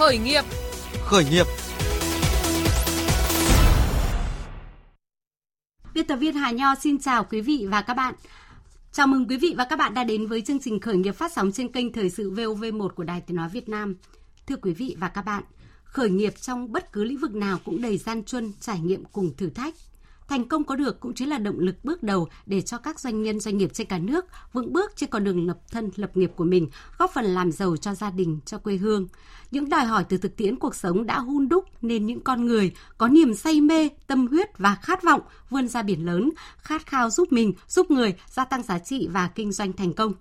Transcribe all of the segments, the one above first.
Khởi nghiệp. Khởi nghiệp. Biên tập viên Hà Nho xin chào quý vị và các bạn. Chào mừng quý vị và các bạn đã đến với chương trình khởi nghiệp phát sóng trên kênh Thời sự VOV1 của Đài Tiếng Nói Việt Nam. Thưa quý vị và các bạn, khởi nghiệp trong bất cứ lĩnh vực nào cũng đầy gian truân, trải nghiệm cùng thử thách. Thành công có được cũng chính là động lực bước đầu để cho các doanh nhân doanh nghiệp trên cả nước vững bước trên con đường lập thân lập nghiệp của mình, góp phần làm giàu cho gia đình, cho quê hương. Những đòi hỏi từ thực tiễn cuộc sống đã hun đúc nên những con người có niềm say mê, tâm huyết và khát vọng vươn ra biển lớn, khát khao giúp mình, giúp người gia tăng giá trị và kinh doanh thành công.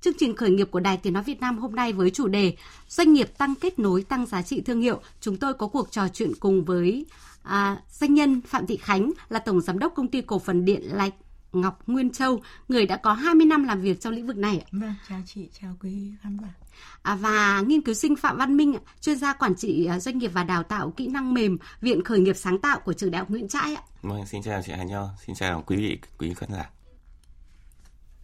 Chương trình khởi nghiệp của Đài Tiếng Nói Việt Nam hôm nay với chủ đề Doanh nghiệp tăng kết nối, tăng giá trị thương hiệu. Chúng tôi có cuộc trò chuyện cùng với à, doanh nhân Phạm Thị Khánh là Tổng Giám đốc Công ty Cổ phần Điện Lạch Ngọc Nguyên Châu, người đã có 20 năm làm việc trong lĩnh vực này. Vâng, chào chị, chào quý khán giả. À, và nghiên cứu sinh Phạm Văn Minh, chuyên gia quản trị à, doanh nghiệp và đào tạo kỹ năng mềm, Viện Khởi nghiệp sáng tạo của Trường Đại học Nguyễn Trãi. Vâng, xin chào chị Hà Nho, xin chào quý vị, quý khán giả.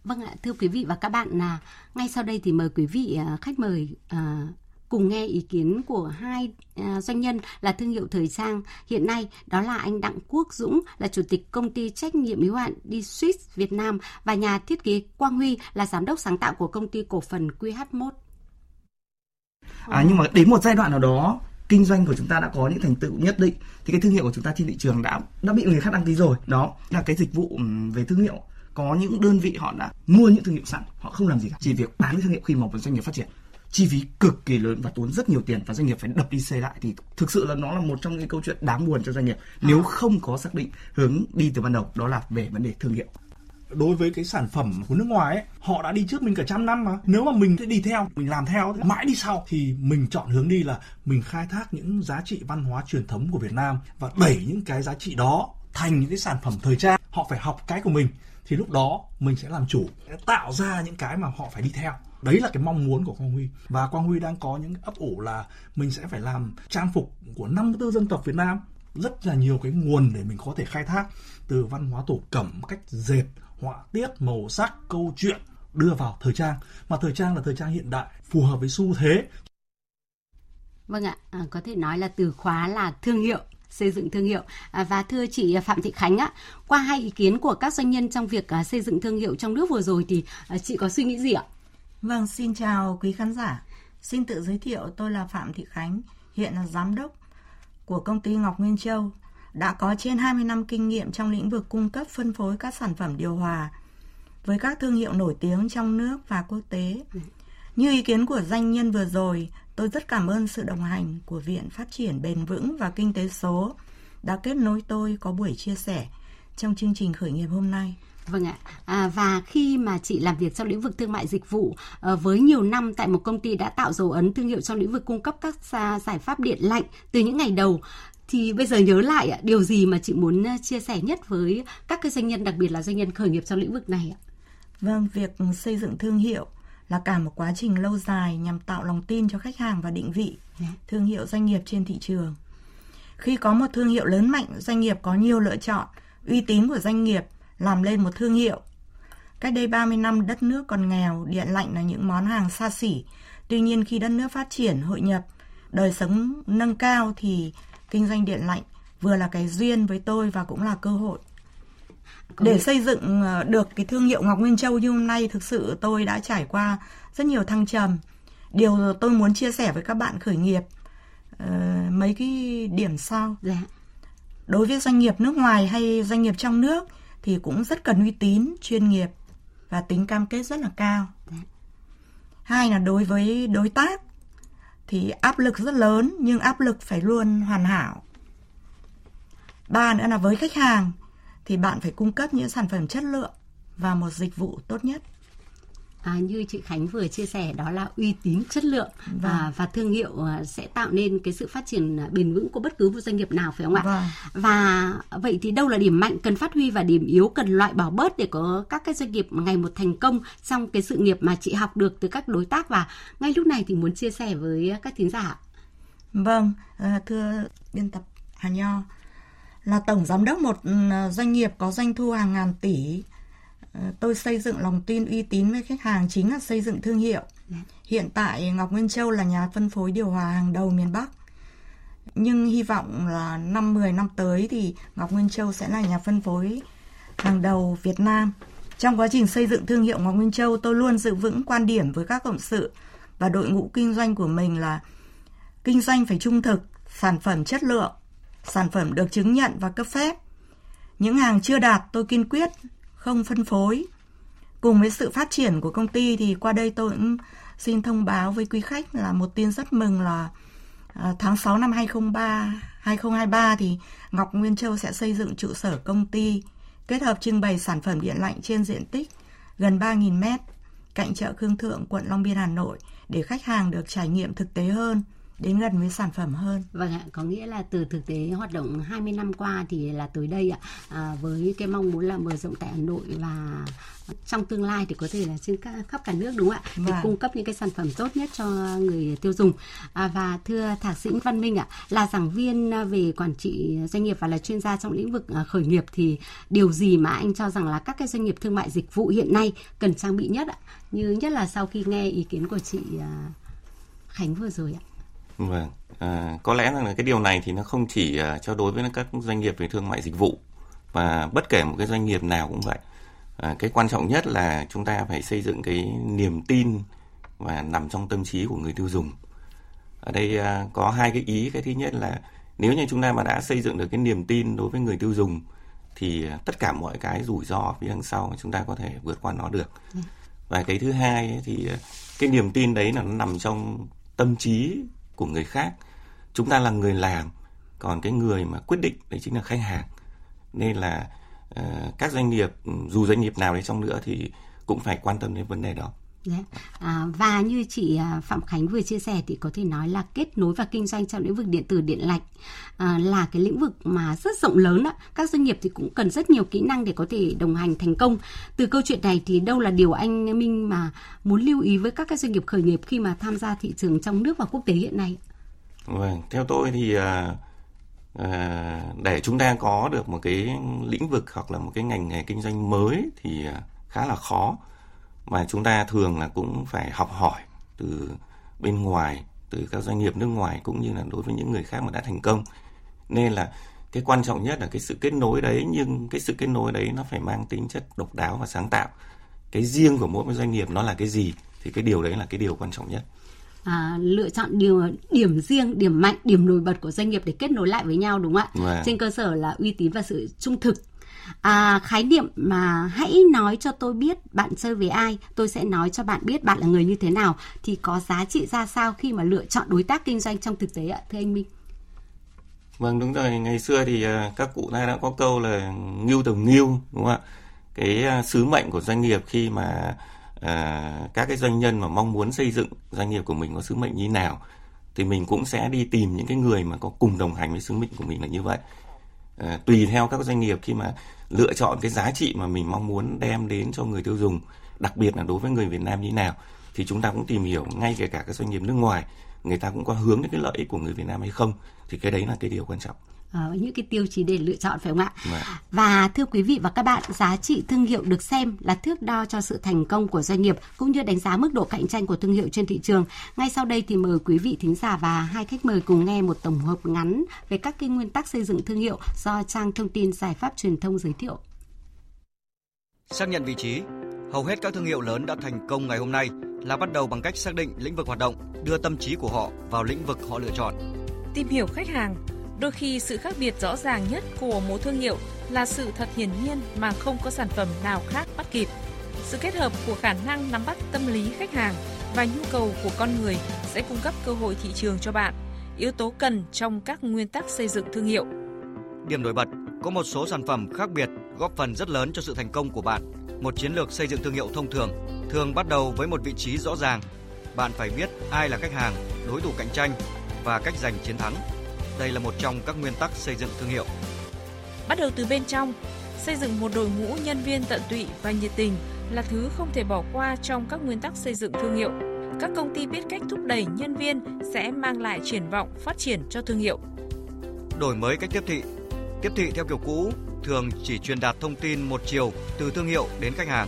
Vâng ạ, thưa quý vị và các bạn, là ngay sau đây thì mời quý vị à, khách mời à, cùng nghe ý kiến của hai à, doanh nhân là thương hiệu thời trang hiện nay đó là anh Đặng Quốc Dũng là chủ tịch công ty trách nhiệm hữu hạn đi Swiss Việt Nam và nhà thiết kế Quang Huy là giám đốc sáng tạo của công ty cổ phần QH1. À, nhưng mà đến một giai đoạn nào đó kinh doanh của chúng ta đã có những thành tựu nhất định thì cái thương hiệu của chúng ta trên thị trường đã đã bị người khác đăng ký rồi. Đó là cái dịch vụ ừ, về thương hiệu. Có những đơn vị họ đã mua những thương hiệu sẵn họ không làm gì cả. Chỉ việc bán cái thương hiệu khi mà một doanh nghiệp phát triển chi phí cực kỳ lớn và tốn rất nhiều tiền và doanh nghiệp phải đập đi xây lại. Thì thực sự là nó là một trong những câu chuyện đáng buồn cho doanh nghiệp. Nếu không có xác định hướng đi từ ban đầu đó là về vấn đề thương hiệu. Đối với cái sản phẩm của nước ngoài ấy, họ đã đi trước mình cả trăm năm mà. Nếu mà mình sẽ đi theo mình làm theo mãi đi sau thì mình chọn hướng đi là mình khai thác những giá trị văn hóa truyền thống của Việt Nam và đẩy những cái giá trị đó thành những cái sản phẩm thời trang. Họ phải học cái của mình thì lúc đó mình sẽ làm chủ sẽ tạo ra những cái mà họ phải đi theo đấy là cái mong muốn của Quang Huy. Và Quang Huy đang có những ấp ủ là mình sẽ phải làm trang phục của 54 dân tộc Việt Nam. Rất là nhiều cái nguồn để mình có thể khai thác. Từ văn hóa thổ cẩm cách dệt họa tiết màu sắc câu chuyện đưa vào thời trang. Mà thời trang là thời trang hiện đại phù hợp với xu thế. Vâng ạ, à, có thể nói là từ khóa là thương hiệu xây dựng thương hiệu. À, và thưa chị Phạm Thị Khánh ạ qua hai ý kiến của các doanh nhân trong việc à, xây dựng thương hiệu trong nước vừa rồi thì à, chị có suy nghĩ gì ạ? Vâng, xin chào quý khán giả. Xin tự giới thiệu tôi là Phạm Thị Khánh, hiện là giám đốc của công ty Ngọc Nguyên Châu, đã có trên 20 năm kinh nghiệm trong lĩnh vực cung cấp phân phối các sản phẩm điều hòa với các thương hiệu nổi tiếng trong nước và quốc tế. Như ý kiến của doanh nhân vừa rồi, tôi rất cảm ơn sự đồng hành của Viện Phát triển Bền vững và Kinh tế số đã kết nối tôi có buổi chia sẻ trong chương trình khởi nghiệp hôm nay. Vâng ạ. À, và khi mà chị làm việc trong lĩnh vực thương mại dịch vụ à, với nhiều năm tại một công ty đã tạo dấu ấn thương hiệu trong lĩnh vực cung cấp các giải pháp điện lạnh từ những ngày đầu thì bây giờ nhớ lại điều gì mà chị muốn à, chia sẻ nhất với các cái doanh nhân đặc biệt là doanh nhân khởi nghiệp trong lĩnh vực này ạ? Vâng, việc xây dựng thương hiệu là cả một quá trình lâu dài nhằm tạo lòng tin cho khách hàng và định vị dạ. thương hiệu doanh nghiệp trên thị trường. Khi có một thương hiệu lớn mạnh, doanh nghiệp có nhiều lựa chọn, uy tín của doanh nghiệp làm lên một thương hiệu. Cách đây 30 năm đất nước còn nghèo, điện lạnh là những món hàng xa xỉ. Tuy nhiên khi đất nước phát triển, hội nhập, đời sống nâng cao thì kinh doanh điện lạnh vừa là cái duyên với tôi và cũng là cơ hội. Để xây dựng ờ, được cái thương hiệu Ngọc Nguyên Châu như hôm nay thực sự tôi đã trải qua rất nhiều thăng trầm. Điều tôi muốn chia sẻ với các bạn khởi nghiệp uh, mấy cái điểm sau. Dạ. Đối với doanh nghiệp nước ngoài hay doanh nghiệp trong nước thì cũng rất cần uy tín, chuyên nghiệp và tính cam kết rất là cao. Hai là đối với đối tác thì áp lực rất lớn nhưng áp lực phải luôn hoàn hảo. Ba nữa là với khách hàng thì bạn phải cung cấp những sản phẩm chất lượng và một dịch vụ tốt nhất à, như chị Khánh vừa chia sẻ đó là uy tín chất lượng vâng. và và thương hiệu à, sẽ tạo nên cái sự phát triển à, bền vững của bất cứ một doanh nghiệp nào phải không ạ? Vâng. Và vậy thì đâu là điểm mạnh cần phát huy và điểm yếu cần loại bỏ bớt để có các cái doanh nghiệp ngày một thành công trong cái sự nghiệp mà chị học được từ các đối tác và ngay lúc này thì muốn chia sẻ với các thính giả. Vâng, à, thưa biên tập Hà Nho là tổng giám đốc một doanh nghiệp có doanh thu hàng ngàn tỷ tôi xây dựng lòng tin uy tín với khách hàng chính là xây dựng thương hiệu. Dạ. Hiện tại Ngọc Nguyên Châu là nhà phân phối điều hòa hàng đầu miền Bắc. Nhưng hy vọng là năm 10 năm tới thì Ngọc Nguyên Châu sẽ là nhà phân phối hàng đầu Việt Nam. Trong quá trình xây dựng thương hiệu Ngọc Nguyên Châu, tôi luôn giữ vững quan điểm với các cộng sự và đội ngũ kinh doanh của mình là kinh doanh phải trung thực, sản phẩm chất lượng, sản phẩm được chứng nhận và cấp phép. Những hàng chưa đạt tôi kiên quyết không phân phối. Cùng với sự phát triển của công ty thì qua đây tôi cũng xin thông báo với quý khách là một tin rất mừng là à, tháng 6 năm 2003 2023 thì Ngọc Nguyên Châu sẽ xây dựng trụ sở công ty kết hợp trưng bày sản phẩm điện lạnh trên diện tích gần 3.000 mét cạnh chợ Khương Thượng, quận Long Biên, Hà Nội để khách hàng được trải nghiệm thực tế hơn đến gần với sản phẩm hơn. Vâng ạ, có nghĩa là từ thực tế hoạt động 20 năm qua thì là tới đây ạ, à, với cái mong muốn là mở rộng tại Hà Nội và trong tương lai thì có thể là trên khắp cả nước đúng không ạ? Để vâng. cung cấp những cái sản phẩm tốt nhất cho người tiêu dùng. À, và thưa thạc sĩ Văn Minh ạ, là giảng viên về quản trị doanh nghiệp và là chuyên gia trong lĩnh vực à, khởi nghiệp thì điều gì mà anh cho rằng là các cái doanh nghiệp thương mại dịch vụ hiện nay cần trang bị nhất ạ? Như nhất là sau khi nghe ý kiến của chị à, Khánh vừa rồi ạ. Vâng, à, có lẽ là cái điều này thì nó không chỉ uh, cho đối với các doanh nghiệp về thương mại dịch vụ và bất kể một cái doanh nghiệp nào cũng vậy. À, cái quan trọng nhất là chúng ta phải xây dựng cái niềm tin và nằm trong tâm trí của người tiêu dùng. Ở đây uh, có hai cái ý, cái thứ nhất là nếu như chúng ta mà đã xây dựng được cái niềm tin đối với người tiêu dùng thì tất cả mọi cái rủi ro phía đằng sau chúng ta có thể vượt qua nó được. Ừ. Và cái thứ hai thì cái niềm tin đấy là nó nằm trong tâm trí của người khác. Chúng ta là người làm còn cái người mà quyết định đấy chính là khách hàng. Nên là uh, các doanh nghiệp dù doanh nghiệp nào đấy trong nữa thì cũng phải quan tâm đến vấn đề đó. À, và như chị à, Phạm Khánh vừa chia sẻ thì có thể nói là kết nối và kinh doanh trong lĩnh vực điện tử điện lạnh à, là cái lĩnh vực mà rất rộng lớn đó. Các doanh nghiệp thì cũng cần rất nhiều kỹ năng để có thể đồng hành thành công. Từ câu chuyện này thì đâu là điều anh Minh mà muốn lưu ý với các cái doanh nghiệp khởi nghiệp khi mà tham gia thị trường trong nước và quốc tế hiện nay? Vâng, theo tôi thì à, à, để chúng ta có được một cái lĩnh vực hoặc là một cái ngành nghề kinh doanh mới thì à, khá là khó mà chúng ta thường là cũng phải học hỏi từ bên ngoài từ các doanh nghiệp nước ngoài cũng như là đối với những người khác mà đã thành công. Nên là cái quan trọng nhất là cái sự kết nối đấy nhưng cái sự kết nối đấy nó phải mang tính chất độc đáo và sáng tạo. Cái riêng của mỗi một doanh nghiệp nó là cái gì thì cái điều đấy là cái điều quan trọng nhất. À, lựa chọn điều điểm riêng điểm mạnh điểm nổi bật của doanh nghiệp để kết nối lại với nhau đúng không ạ? Vâng. trên cơ sở là uy tín và sự trung thực à, khái niệm mà hãy nói cho tôi biết bạn chơi với ai tôi sẽ nói cho bạn biết bạn là người như thế nào thì có giá trị ra sao khi mà lựa chọn đối tác kinh doanh trong thực tế ạ thưa anh Minh Vâng đúng rồi, ngày xưa thì à, các cụ ta đã có câu là ngưu tầm ngưu đúng không ạ? Cái à, sứ mệnh của doanh nghiệp khi mà à, các cái doanh nhân mà mong muốn xây dựng doanh nghiệp của mình có sứ mệnh như nào thì mình cũng sẽ đi tìm những cái người mà có cùng đồng hành với sứ mệnh của mình là như vậy à, tùy theo các doanh nghiệp khi mà lựa chọn cái giá trị mà mình mong muốn đem đến cho người tiêu dùng đặc biệt là đối với người Việt Nam như thế nào thì chúng ta cũng tìm hiểu ngay kể cả các doanh nghiệp nước ngoài người ta cũng có hướng đến cái lợi ích của người Việt Nam hay không thì cái đấy là cái điều quan trọng à, những cái tiêu chí để lựa chọn phải không ạ? Dạ. Và thưa quý vị và các bạn, giá trị thương hiệu được xem là thước đo cho sự thành công của doanh nghiệp cũng như đánh giá mức độ cạnh tranh của thương hiệu trên thị trường. Ngay sau đây thì mời quý vị thính giả và hai khách mời cùng nghe một tổng hợp ngắn về các cái nguyên tắc xây dựng thương hiệu do trang thông tin giải pháp truyền thông giới thiệu. Xác nhận vị trí, hầu hết các thương hiệu lớn đã thành công ngày hôm nay là bắt đầu bằng cách xác định lĩnh vực hoạt động, đưa tâm trí của họ vào lĩnh vực họ lựa chọn. Tìm hiểu khách hàng, Đôi khi sự khác biệt rõ ràng nhất của một thương hiệu là sự thật hiển nhiên mà không có sản phẩm nào khác bắt kịp. Sự kết hợp của khả năng nắm bắt tâm lý khách hàng và nhu cầu của con người sẽ cung cấp cơ hội thị trường cho bạn, yếu tố cần trong các nguyên tắc xây dựng thương hiệu. Điểm nổi bật, có một số sản phẩm khác biệt góp phần rất lớn cho sự thành công của bạn. Một chiến lược xây dựng thương hiệu thông thường thường bắt đầu với một vị trí rõ ràng. Bạn phải biết ai là khách hàng, đối thủ cạnh tranh và cách giành chiến thắng đây là một trong các nguyên tắc xây dựng thương hiệu. Bắt đầu từ bên trong, xây dựng một đội ngũ nhân viên tận tụy và nhiệt tình là thứ không thể bỏ qua trong các nguyên tắc xây dựng thương hiệu. Các công ty biết cách thúc đẩy nhân viên sẽ mang lại triển vọng phát triển cho thương hiệu. Đổi mới cách tiếp thị. Tiếp thị theo kiểu cũ thường chỉ truyền đạt thông tin một chiều từ thương hiệu đến khách hàng.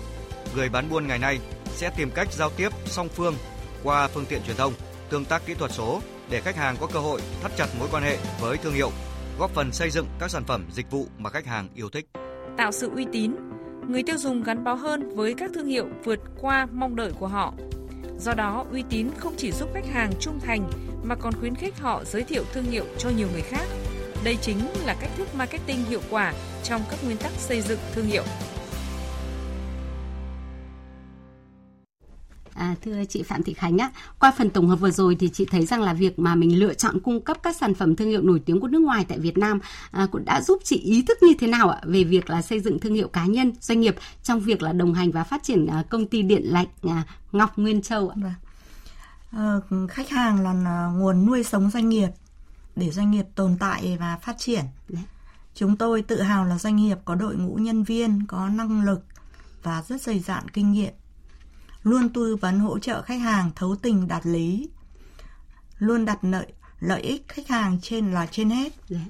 Người bán buôn ngày nay sẽ tìm cách giao tiếp song phương qua phương tiện truyền thông, tương tác kỹ thuật số để khách hàng có cơ hội thắt chặt mối quan hệ với thương hiệu, góp phần xây dựng các sản phẩm dịch vụ mà khách hàng yêu thích. Tạo sự uy tín, người tiêu dùng gắn bó hơn với các thương hiệu vượt qua mong đợi của họ. Do đó, uy tín không chỉ giúp khách hàng trung thành mà còn khuyến khích họ giới thiệu thương hiệu cho nhiều người khác. Đây chính là cách thức marketing hiệu quả trong các nguyên tắc xây dựng thương hiệu. À, thưa chị Phạm Thị Khánh á, qua phần tổng hợp vừa rồi thì chị thấy rằng là việc mà mình lựa chọn cung cấp các sản phẩm thương hiệu nổi tiếng của nước ngoài tại Việt Nam à, cũng đã giúp chị ý thức như thế nào ạ về việc là xây dựng thương hiệu cá nhân, doanh nghiệp trong việc là đồng hành và phát triển à, công ty điện lạnh à, Ngọc Nguyên Châu ạ. Vâng. Ờ, khách hàng là à, nguồn nuôi sống doanh nghiệp để doanh nghiệp tồn tại và phát triển. Đấy. Chúng tôi tự hào là doanh nghiệp có đội ngũ nhân viên có năng lực và rất dày dạn kinh nghiệm luôn tư vấn hỗ trợ khách hàng thấu tình đạt lý, luôn đặt lợi lợi ích khách hàng trên là trên hết. Đấy.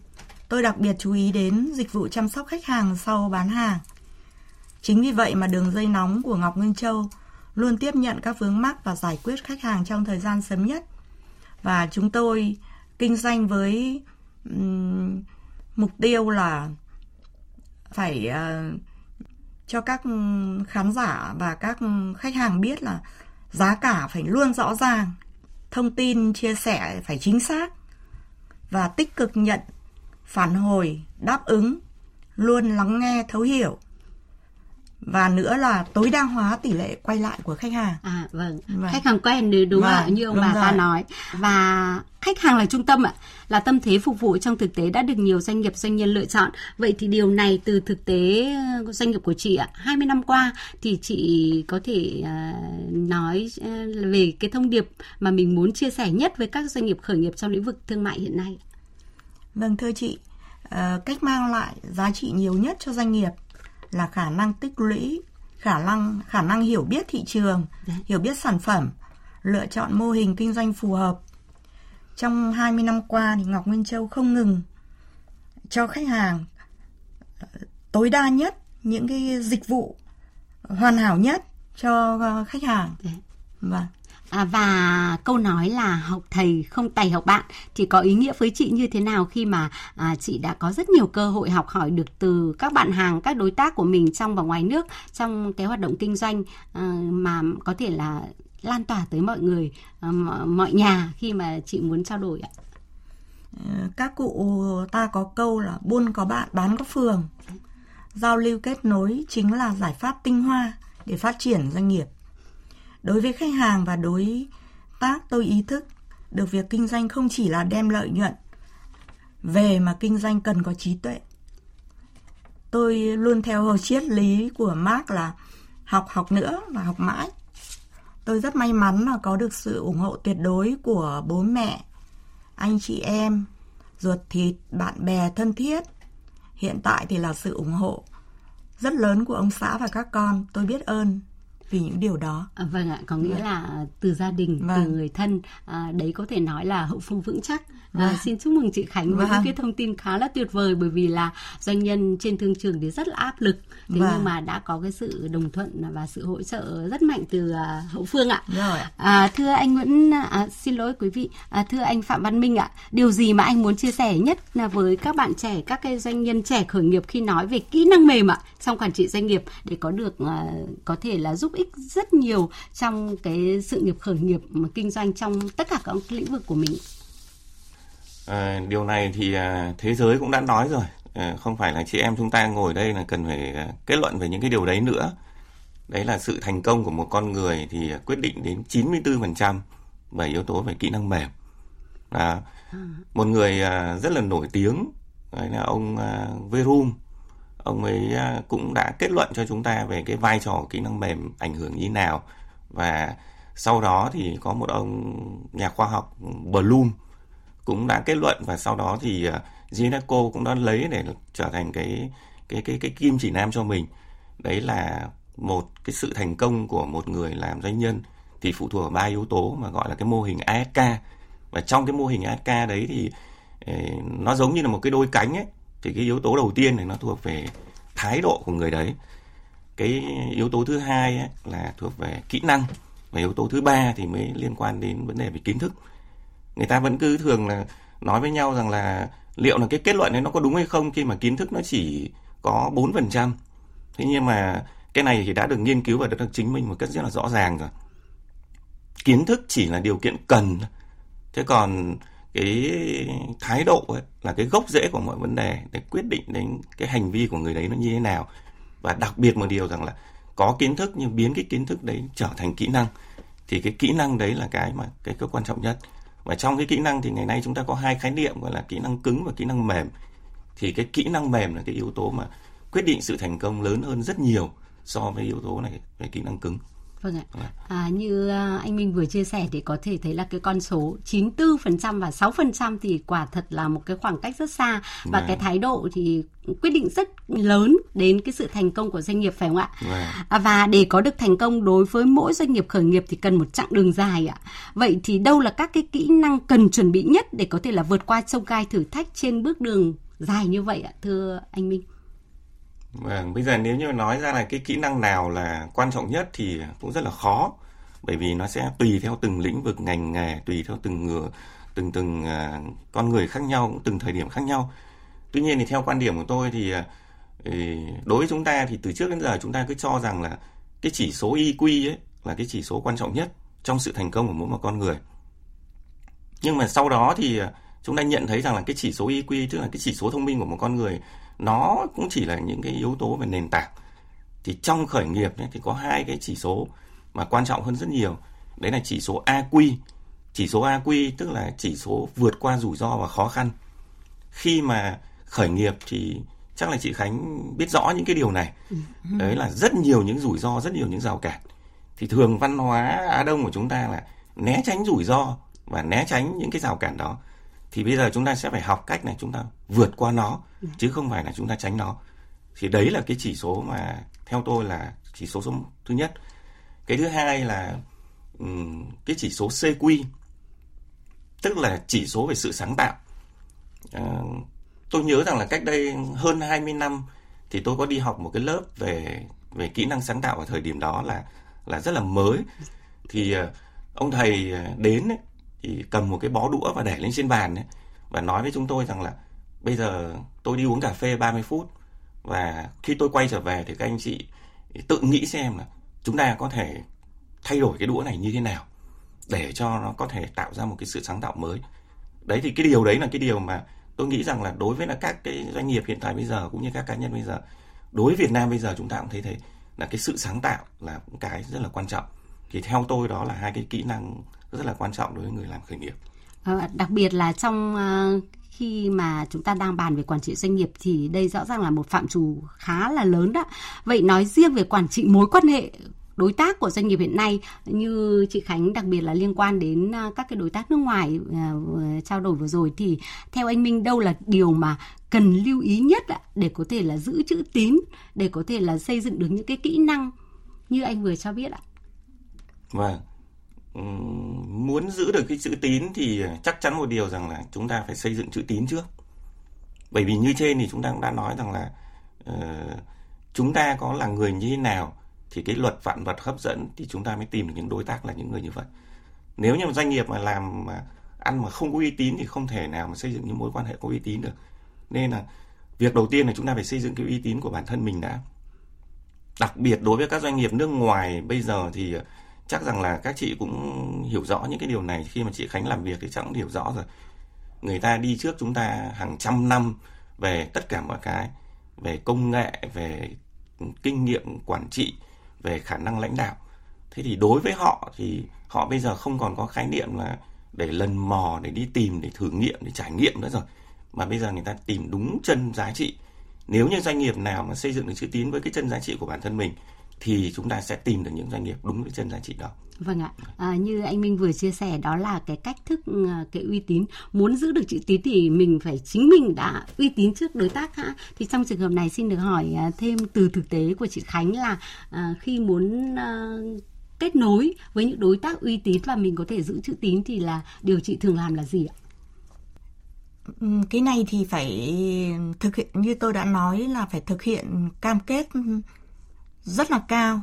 Tôi đặc biệt chú ý đến dịch vụ chăm sóc khách hàng sau bán hàng. Chính vì vậy mà đường dây nóng của Ngọc Nguyên Châu luôn tiếp nhận các vướng mắc và giải quyết khách hàng trong thời gian sớm nhất. Và chúng tôi kinh doanh với um, mục tiêu là phải uh, cho các ừ, khán giả và các khách hàng biết là giá cả phải luôn rõ ràng, thông tin chia sẻ phải chính xác và tích cực nhận phản hồi, đáp ứng, luôn lắng nghe thấu hiểu và nữa là tối đa hóa tỷ lệ quay lại của khách hàng. À vâng, vâng. khách hàng quen đúng, đúng vâng, ạ? Như ông bà ta nói. Và khách hàng là trung tâm ạ, là tâm thế phục vụ trong thực tế đã được nhiều doanh nghiệp doanh nhân lựa chọn. Vậy thì điều này từ thực tế ờ, doanh nghiệp của chị ạ, 20 năm qua thì chị có thể uh, nói uh, về cái thông điệp mà mình muốn chia sẻ nhất với các doanh nghiệp khởi nghiệp trong lĩnh vực thương mại hiện nay. Vâng thưa chị, cách mang lại giá trị nhiều nhất cho doanh nghiệp là khả năng tích lũy, khả năng khả năng hiểu biết thị trường, hiểu biết sản phẩm, lựa chọn mô hình kinh doanh phù hợp. Trong 20 năm qua thì Ngọc Nguyên Châu không ngừng cho khách hàng ờ, tối đa nhất những cái dịch vụ hoàn hảo nhất cho ờ, khách hàng. Vâng. À, và câu nói là học thầy không tày học bạn thì có ý nghĩa với chị như thế nào khi mà à, chị đã có rất nhiều cơ hội học hỏi được từ các bạn hàng, các đối tác của mình trong và ngoài nước trong cái hoạt động kinh doanh à, mà có thể là lan tỏa tới mọi người, à, mọi nhà khi mà chị muốn trao đổi ạ? Ờ, các cụ ta có câu là buôn có bạn, bán có phường. Giao lưu kết nối chính là giải pháp tinh hoa để phát triển doanh nghiệp Đối với khách hàng và đối tác tôi ý thức được việc kinh doanh không chỉ là đem lợi nhuận về mà kinh doanh cần có trí tuệ. Tôi luôn theo hồ triết lý của Mark là học học nữa và học mãi. Tôi rất may mắn là có được sự ủng hộ tuyệt đối của bố mẹ, anh chị em, ruột thịt, bạn bè thân thiết. Hiện tại thì là sự ủng hộ rất lớn của ông xã và các con. Tôi biết ơn vì những điều đó. À, vâng ạ, có nghĩa vâng. là từ gia đình, vâng. từ người thân, à, đấy có thể nói là hậu phương vững chắc. À, vâng. xin chúc mừng chị Khánh với vâng. cái thông tin khá là tuyệt vời bởi vì là doanh nhân trên thương trường thì rất là áp lực thế vâng. nhưng mà đã có cái sự đồng thuận và sự hỗ trợ rất mạnh từ uh, hậu phương ạ. Rồi. À, thưa anh Nguyễn, à, xin lỗi quý vị, à, thưa anh Phạm Văn Minh ạ, điều gì mà anh muốn chia sẻ nhất là với các bạn trẻ, các cái doanh nhân trẻ khởi nghiệp khi nói về kỹ năng mềm ạ trong quản trị doanh nghiệp để có được uh, có thể là giúp ích rất nhiều trong cái sự nghiệp khởi nghiệp kinh doanh trong tất cả các lĩnh vực của mình. À, điều này thì à, thế giới cũng đã nói rồi, à, không phải là chị em chúng ta ngồi đây là cần phải à, kết luận về những cái điều đấy nữa. Đấy là sự thành công của một con người thì quyết định đến 94% về yếu tố về kỹ năng mềm. À, một người rất là nổi tiếng đấy là ông Verum ông ấy à, cũng đã kết luận cho chúng ta về cái vai trò kỹ năng mềm ảnh hưởng như nào. Và sau đó thì có một ông nhà khoa học, Bloom, cũng đã kết luận và sau đó thì à, Gineco cũng đã lấy để trở thành cái cái cái cái kim chỉ nam cho mình. Đấy là một cái sự thành công của một người làm doanh nhân thì phụ thuộc vào ba yếu tố mà gọi là cái mô hình ASK và trong cái mô hình ASK đấy thì ờ, nó giống như là một cái đôi cánh ấy thì cái yếu tố đầu tiên này nó thuộc về thái độ của người đấy cái yếu tố thứ hai ấy, là thuộc về kỹ năng và yếu tố thứ ba thì mới liên quan đến vấn đề về kiến thức người ta vẫn cứ thường là nói với nhau rằng là liệu là cái kết luận đấy nó có đúng hay không khi mà kiến thức nó chỉ có 4%. Thế nhưng mà cái này thì đã được nghiên cứu và đã được chứng minh một cách rất là rõ ràng rồi. Kiến thức chỉ là điều kiện cần. Thế còn cái thái độ ấy, là cái gốc rễ của mọi vấn đề để quyết định đến cái hành vi của người đấy nó như thế nào. Và đặc biệt một điều rằng là có kiến thức nhưng biến cái kiến thức đấy trở thành kỹ năng, thì cái kỹ năng đấy là cái mà, cái cái quan trọng nhất. Và trong cái kỹ năng thì ngày nay chúng ta có hai khái niệm gọi là kỹ năng cứng và kỹ năng mềm. Thì cái kỹ năng mềm là cái yếu tố mà quyết định sự thành công lớn hơn rất nhiều so với yếu tố này về kỹ năng cứng. Vâng ạ. Vâng à, như à, anh Minh vừa chia sẻ thì có thể thấy là cái con số 94% và 6% thì quả thật là một cái khoảng cách rất xa và cái vâng. thái độ thì quyết định rất lớn đến cái sự thành công của doanh nghiệp phải không ạ? Vâng. À, và để có được thành công đối với mỗi doanh nghiệp khởi nghiệp thì cần một chặng đường dài ạ. Vậy thì đâu là các cái kỹ năng cần chuẩn bị nhất để có thể là vượt qua sông gai thử thách trên bước đường dài như vậy ạ thưa anh Minh? Vâng, bây giờ nếu như nói ra là cái kỹ năng nào là quan trọng nhất thì cũng rất là khó bởi vì nó sẽ tùy theo từng lĩnh vực ngành nghề, tùy theo từng người, từng từng uh, con người khác nhau, cũng từng thời điểm khác nhau. Tuy nhiên thì theo quan điểm của tôi thì uh, đối với chúng ta thì từ trước đến giờ chúng ta cứ cho rằng là cái chỉ số IQ ấy là cái chỉ số quan trọng nhất trong sự thành công của mỗi một con người. Nhưng mà sau đó thì à, chúng ta nhận thấy rằng là cái chỉ số IQ tức là cái chỉ số thông minh của một con người nó cũng chỉ là những cái yếu tố về nền tảng. Thì trong khởi nghiệp ấy, thì có hai cái chỉ số mà quan trọng hơn rất nhiều. Đấy là chỉ số AQ chỉ số AQ tức là chỉ số vượt qua rủi ro và khó khăn. Khi mà khởi nghiệp thì chắc là chị Khánh biết rõ những cái điều này. Đấy là rất nhiều những rủi ro rất nhiều những rào cản. Thì thường văn hóa Á Đông của chúng ta là né tránh rủi ro và né tránh những cái rào cản đó thì bây giờ chúng ta sẽ phải học cách này chúng ta vượt qua nó chứ không phải là chúng ta tránh nó. Thì đấy là cái chỉ số mà theo tôi là chỉ số số thứ nhất. Cái thứ hai là um, cái chỉ số CQ tức là chỉ số về sự sáng tạo. Uh, tôi nhớ rằng là cách đây hơn 20 năm thì tôi có đi học một cái lớp về về kỹ năng sáng tạo ở thời điểm đó là là rất là mới. Thì uh, ông thầy ờ, đến ấy, thì cầm một cái bó đũa và để lên trên bàn ấy, và nói với chúng tôi rằng là bây giờ tôi đi uống cà phê 30 phút và khi tôi quay trở về thì các anh chị tự nghĩ xem là chúng ta có thể thay đổi cái đũa này như thế nào để cho nó có thể tạo ra một cái sự sáng tạo mới. Đấy thì cái điều đấy là cái điều mà tôi nghĩ rằng là đối với là các cái doanh nghiệp hiện tại bây giờ cũng như các cá nhân bây giờ đối với Việt Nam bây giờ chúng ta cũng thấy thế là cái sự sáng tạo là cái rất là quan trọng. Thì theo tôi đó là hai cái kỹ năng rất là quan trọng đối với người làm khởi nghiệp ờ, đặc biệt là trong ờ, khi mà chúng ta đang bàn về quản trị doanh nghiệp thì đây rõ ràng là một phạm trù khá là lớn đó. Vậy nói riêng về quản trị mối quan hệ đối tác của doanh nghiệp hiện nay như chị Khánh đặc biệt là liên quan đến ờ, các cái đối tác nước ngoài trao đổi vừa rồi thì theo anh Minh đâu là điều mà cần lưu ý nhất để có thể là giữ chữ tín để có thể là xây dựng được những cái kỹ năng như anh vừa cho biết ạ. Vâng muốn giữ được cái chữ tín thì chắc chắn một điều rằng là chúng ta phải xây dựng chữ tín trước. Bởi vì như trên thì chúng ta cũng đã nói rằng là uh, chúng ta có là người như thế nào thì cái luật vạn vật hấp dẫn thì chúng ta mới tìm được những đối tác là những người như vậy. Nếu như một doanh nghiệp mà làm mà ăn mà không có uy tín thì không thể nào mà xây dựng những mối quan hệ có uy tín được. Nên là việc đầu tiên là chúng ta phải xây dựng cái uy tín của bản thân mình đã. Đặc biệt đối với các doanh nghiệp nước ngoài bây giờ thì ờ, chắc rằng là các chị cũng hiểu rõ những cái điều này. Khi mà chị Khánh làm việc thì chắc cũng hiểu rõ rồi. Người ta đi trước chúng ta hàng trăm năm về tất cả mọi cái, về công nghệ, về kinh nghiệm, quản trị, về khả năng lãnh đạo. Thế thì đối với họ thì họ bây giờ không còn có khái niệm là để lần mò, để đi tìm, để thử nghiệm, để trải nghiệm nữa rồi. Mà bây giờ người ta tìm đúng chân giá trị. Nếu như doanh nghiệp nào mà xây dựng được chữ tín với cái chân giá trị của bản thân mình thì chúng ta sẽ tìm được những doanh nghiệp đúng với chân giá trị đó. Vâng ạ, à, như anh Minh vừa chia sẻ đó là cái cách thức à, cái uy tín muốn giữ được chữ tín thì mình phải chính mình đã uy tín trước đối tác hả? Thì trong trường hợp này xin được hỏi à, thêm từ thực tế của chị Khánh là à, khi muốn à, kết nối với những đối tác uy tín và mình có thể giữ chữ tín thì là điều chị thường làm là gì ạ? cái này thì phải thực hiện như tôi đã nói là phải thực hiện cam kết rất là cao.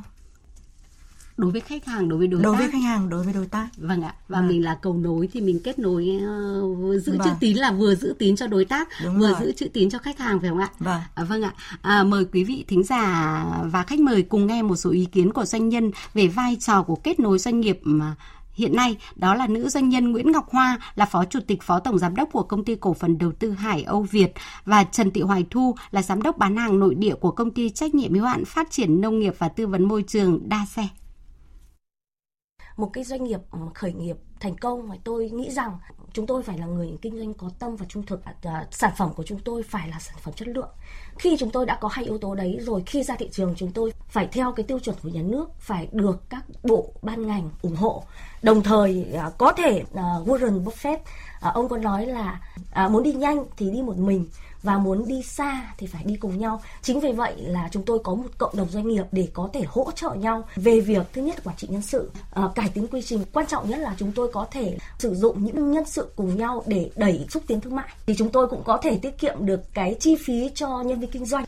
Đối với khách hàng đối với đối đối tác. với khách hàng đối với đối tác. Vâng ạ. Và Vâng. mình là cầu nối thì mình kết nối uh, giữ Vâng. chữ tín là vừa giữ tín cho đối tác Đúng vừa rồi. giữ chữ tín cho khách hàng phải không ạ? Vâng. À, vâng ạ, à, mời quý vị thính giả và khách mời cùng nghe một số ý kiến của doanh nhân về vai trò của kết nối doanh nghiệp mà hiện nay. Đó là nữ doanh nhân Nguyễn Ngọc Hoa, là phó chủ tịch phó tổng giám đốc của công ty cổ phần đầu tư Hải Âu Việt, và Trần Thị Hoài Thu, là giám đốc bán hàng nội địa của công ty trách nhiệm hữu hạn phát triển nông nghiệp và tư vấn môi trường Đa Xe. một cái doanh nghiệp ừ, khởi nghiệp thành công mà tôi nghĩ rằng chúng tôi phải là người kinh doanh có tâm và trung thực à, sản phẩm của chúng tôi phải là sản phẩm chất lượng khi chúng tôi đã có hai yếu tố đấy rồi, khi ra thị trường chúng tôi phải theo cái tiêu chuẩn của nhà nước, phải được các bộ ban ngành ủng hộ. Đồng thời à, có thể à, Warren Buffett à, ông có nói là muốn đi nhanh thì đi một mình và muốn đi xa thì phải đi cùng nhau. Chính vì vậy là chúng tôi có một cộng đồng doanh nghiệp để có thể hỗ trợ nhau về việc, thứ nhất quản trị nhân sự cải tiến quy trình. Quan trọng nhất là chúng tôi có thể sử dụng những nhân sự cùng nhau để đẩy xúc tiến thương mại. Thì chúng tôi cũng có thể tiết kiệm được cái chi phí cho nhân viên kinh doanh.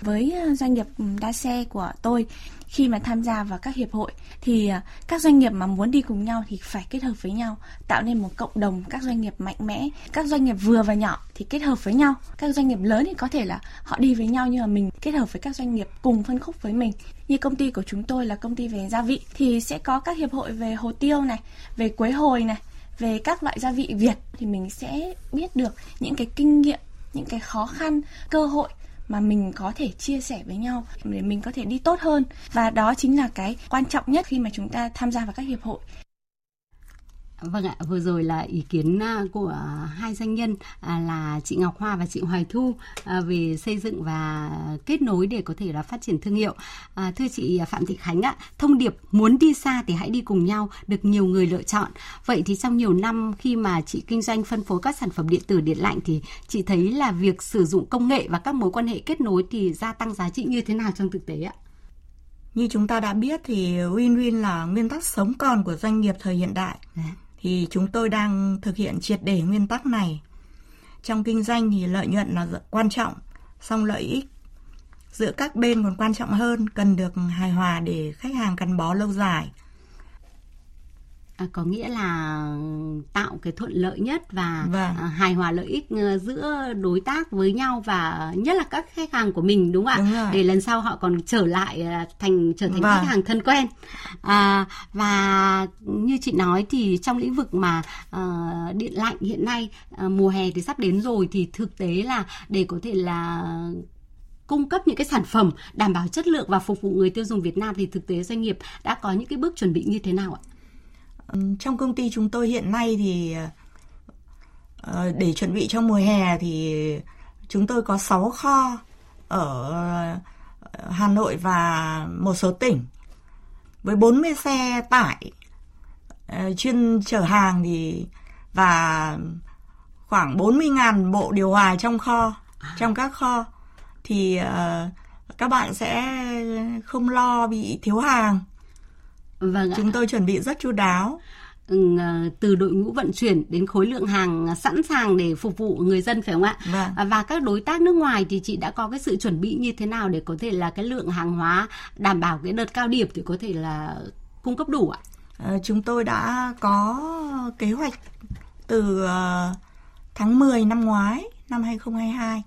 Với ờ, doanh nghiệp ừ, đa xe của tôi, khi mà tham gia vào các hiệp hội thì ờ, các doanh nghiệp mà muốn đi cùng nhau thì phải kết hợp với nhau, tạo nên một cộng đồng các doanh nghiệp mạnh mẽ. Các doanh nghiệp vừa và nhỏ thì kết hợp với nhau. Các doanh nghiệp lớn thì có thể là họ đi với nhau nhưng mà mình kết hợp với các doanh nghiệp cùng phân khúc với mình. Như công ty của chúng tôi là công ty về gia vị thì sẽ có các hiệp hội về hồ tiêu này, về quế hồi này, về các loại gia vị Việt thì mình sẽ biết được những cái kinh nghiệm những cái khó khăn, cơ hội mà mình có thể chia sẻ với nhau để mình có thể đi tốt hơn. Và đó chính là cái quan trọng nhất khi mà chúng ta tham gia vào các hiệp hội. Vâng ạ, vừa rồi là ý kiến à, của hai doanh nhân à, là chị Ngọc Hoa và chị Hoài Thu à, về xây dựng và kết nối để có thể là phát triển thương hiệu. Thưa chị Phạm Thị Khánh ạ, thông điệp muốn đi xa thì hãy đi cùng nhau được nhiều người lựa chọn. Vậy thì trong nhiều năm khi mà chị kinh doanh phân phối các sản phẩm điện tử điện lạnh thì chị thấy là việc sử dụng công nghệ và các mối quan hệ kết nối thì gia tăng giá trị như thế nào trong thực tế ạ? như chúng ta đã biết thì win-win là nguyên tắc sống còn của doanh nghiệp thời hiện đại Dạ thì chúng tôi đang thực hiện triệt để nguyên tắc này. Trong kinh doanh thì lợi nhuận là quan trọng, song lợi ích giữa các bên còn quan trọng hơn, cần được hài hòa để khách hàng gắn bó lâu dài có nghĩa là tạo cái thuận lợi nhất và Vâng. à, hài hòa lợi ích ờ, giữa đối tác với nhau và nhất là các khách hàng của mình đúng không ạ? Để lần sau họ còn trở lại à, thành trở thành Vâng. khách hàng thân quen. À, và như chị nói thì trong lĩnh vực mà ờ, điện lạnh hiện nay ờ, mùa hè thì sắp đến rồi thì thực tế là để có thể là cung cấp những cái sản phẩm đảm bảo chất lượng và phục vụ người tiêu dùng Việt Nam thì thực tế doanh nghiệp đã có những cái bước chuẩn bị như thế nào ạ? Trong công ty chúng tôi hiện nay thì ờ, ờ, để chuẩn bị cho mùa hè thì chúng tôi có 6 kho ở ờ, Hà Nội và một số tỉnh. Với 40 xe tải chuyên chở hàng thì, và khoảng 40.000 bộ điều hòa trong kho, trong các kho thì các bạn sẽ không lo bị thiếu hàng. Vâng ạ. chúng tôi chuẩn bị rất chu đáo ờ, từ đội ngũ vận chuyển đến khối lượng hàng sẵn sàng để phục vụ người dân phải không ạ? Vâng. À, Và các đối tác nước ngoài thì chị đã có cái sự chuẩn bị như thế nào để có thể là cái lượng hàng hóa đảm bảo cái đợt cao điểm thì có thể là cung cấp đủ ạ? Ờ, chúng tôi đã có kế hoạch từ ờ, tháng 10 năm ngoái năm 2022